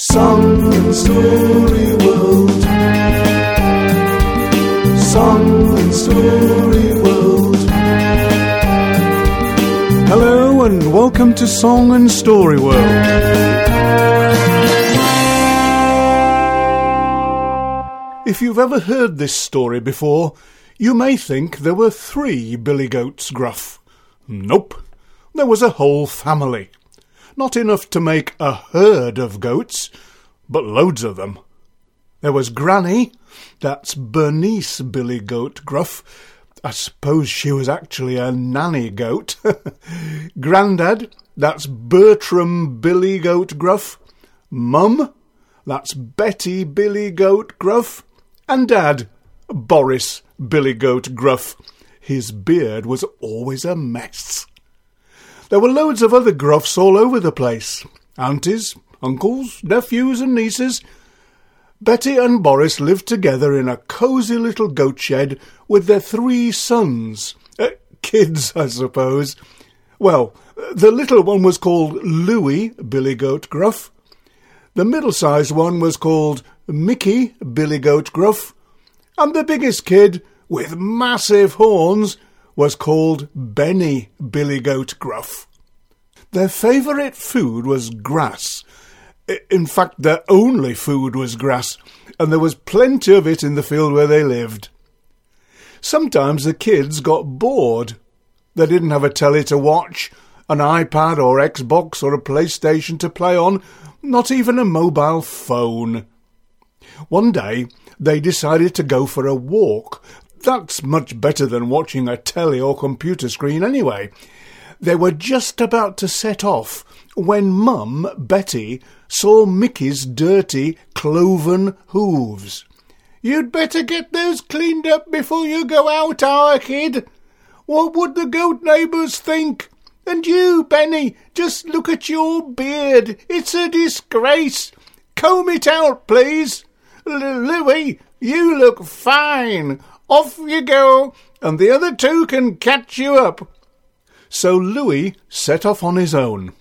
Song and Story World. Song and Story World. Hello and welcome to Song and Story World. If you've ever heard this story before, you may think there were three Billy Goats Gruff. Nope, there was a whole family. Not enough to make a herd of goats, but loads of them. There was Granny, that's Bernice Billy Goat Gruff. I suppose she was actually a nanny goat. Grandad, that's Bertram Billy Goat Gruff. Mum, that's Betty Billy Goat Gruff. And Dad, Boris Billy Goat Gruff. His beard was always a mess. There were loads of other gruffs all over the place aunties, uncles, nephews, and nieces. Betty and Boris lived together in a cosy little goat shed with their three sons. Uh, kids, I suppose. Well, the little one was called Louis Billy Goat Gruff. The middle sized one was called Mickey Billy Goat Gruff. And the biggest kid, with massive horns, was called Benny Billy Goat Gruff. Their favourite food was grass. In fact, their only food was grass, and there was plenty of it in the field where they lived. Sometimes the kids got bored. They didn't have a telly to watch, an iPad or Xbox or a PlayStation to play on, not even a mobile phone. One day they decided to go for a walk. That's much better than watching a telly or computer screen anyway. They were just about to set off when Mum, Betty, saw Mickey's dirty, cloven hooves. You'd better get those cleaned up before you go out, our kid. What would the goat neighbours think? And you, Benny, just look at your beard. It's a disgrace. Comb it out, please. L- Louis, you look fine. Off you go, and the other two can catch you up. So Louis set off on his own.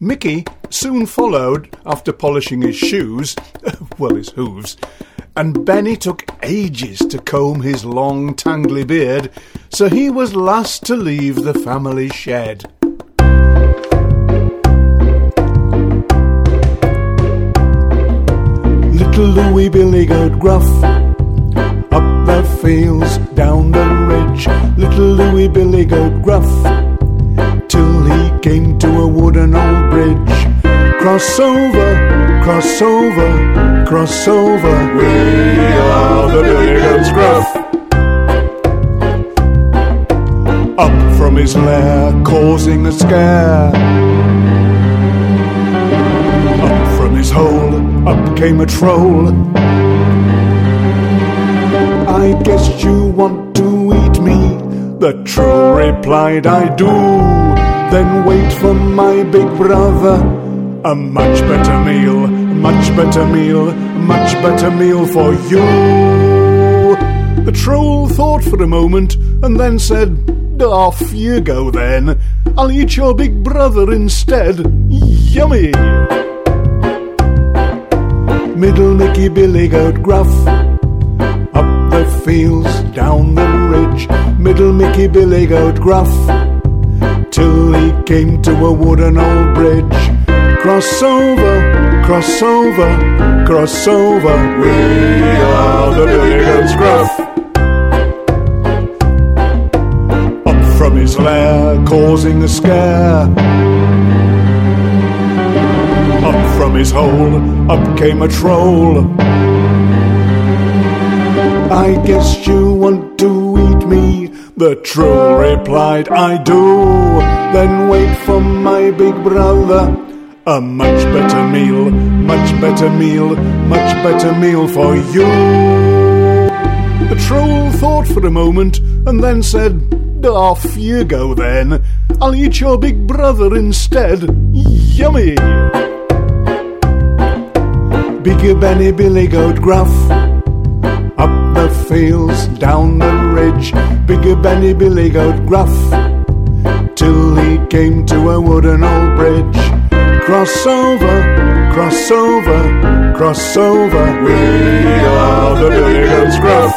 Mickey soon followed after polishing his shoes, well, his hooves, and Benny took ages to comb his long, tangly beard, so he was last to leave the family shed. Little Louis Billy Goat Gruff up the fields, down the ridge. Little Louis Billy Goat Gruff came to a wooden old bridge. Cross over, cross over, cross over. We are the Billy Gruff. Up from his lair, causing a scare. Up from his hole, up came a troll. I guess you want to eat me. The troll replied, I do. Then wait for my big brother. A much better meal, much better meal, much better meal for you. The troll thought for a moment and then said, Off you go then. I'll eat your big brother instead. Yummy! Middle Mickey Billy Goat Gruff up the fields, down the ridge, middle Mickey Billy Goat Gruff, till he came to a wooden old bridge. Cross over, cross over, cross over, we are the Billy Goats Gruff. Up from his lair, causing a scare. Up from his hole, up came a troll. I guess you want to me. The troll replied, I do. Then wait for my big brother. A much better meal, much better meal, much better meal for you. The troll thought for a moment and then said, Off you go then. I'll eat your big brother instead. Yummy! Bigger Benny Billy Goat Gruff the fields, down the ridge, bigger Benny Billy Goat Gruff, till he came to a wooden old bridge. Cross over, cross over, cross over. We are the Billy Goats Gruff.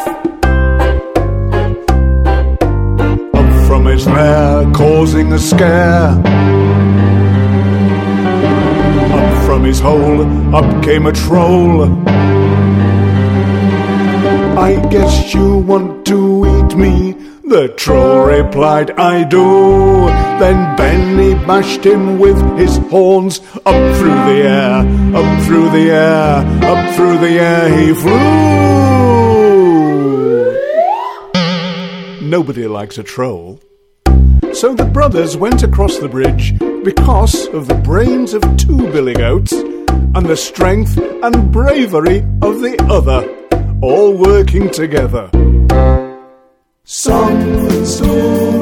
Up from his lair, causing a scare. Up from his hole, up came a troll. I guess you want to eat me. The troll replied, I do. Then Benny bashed him with his horns up through the air, up through the air, up through the air he flew. Nobody likes a troll. So the brothers went across the bridge because of the brains of two billy goats and the strength and bravery of the other, all working together. Song and story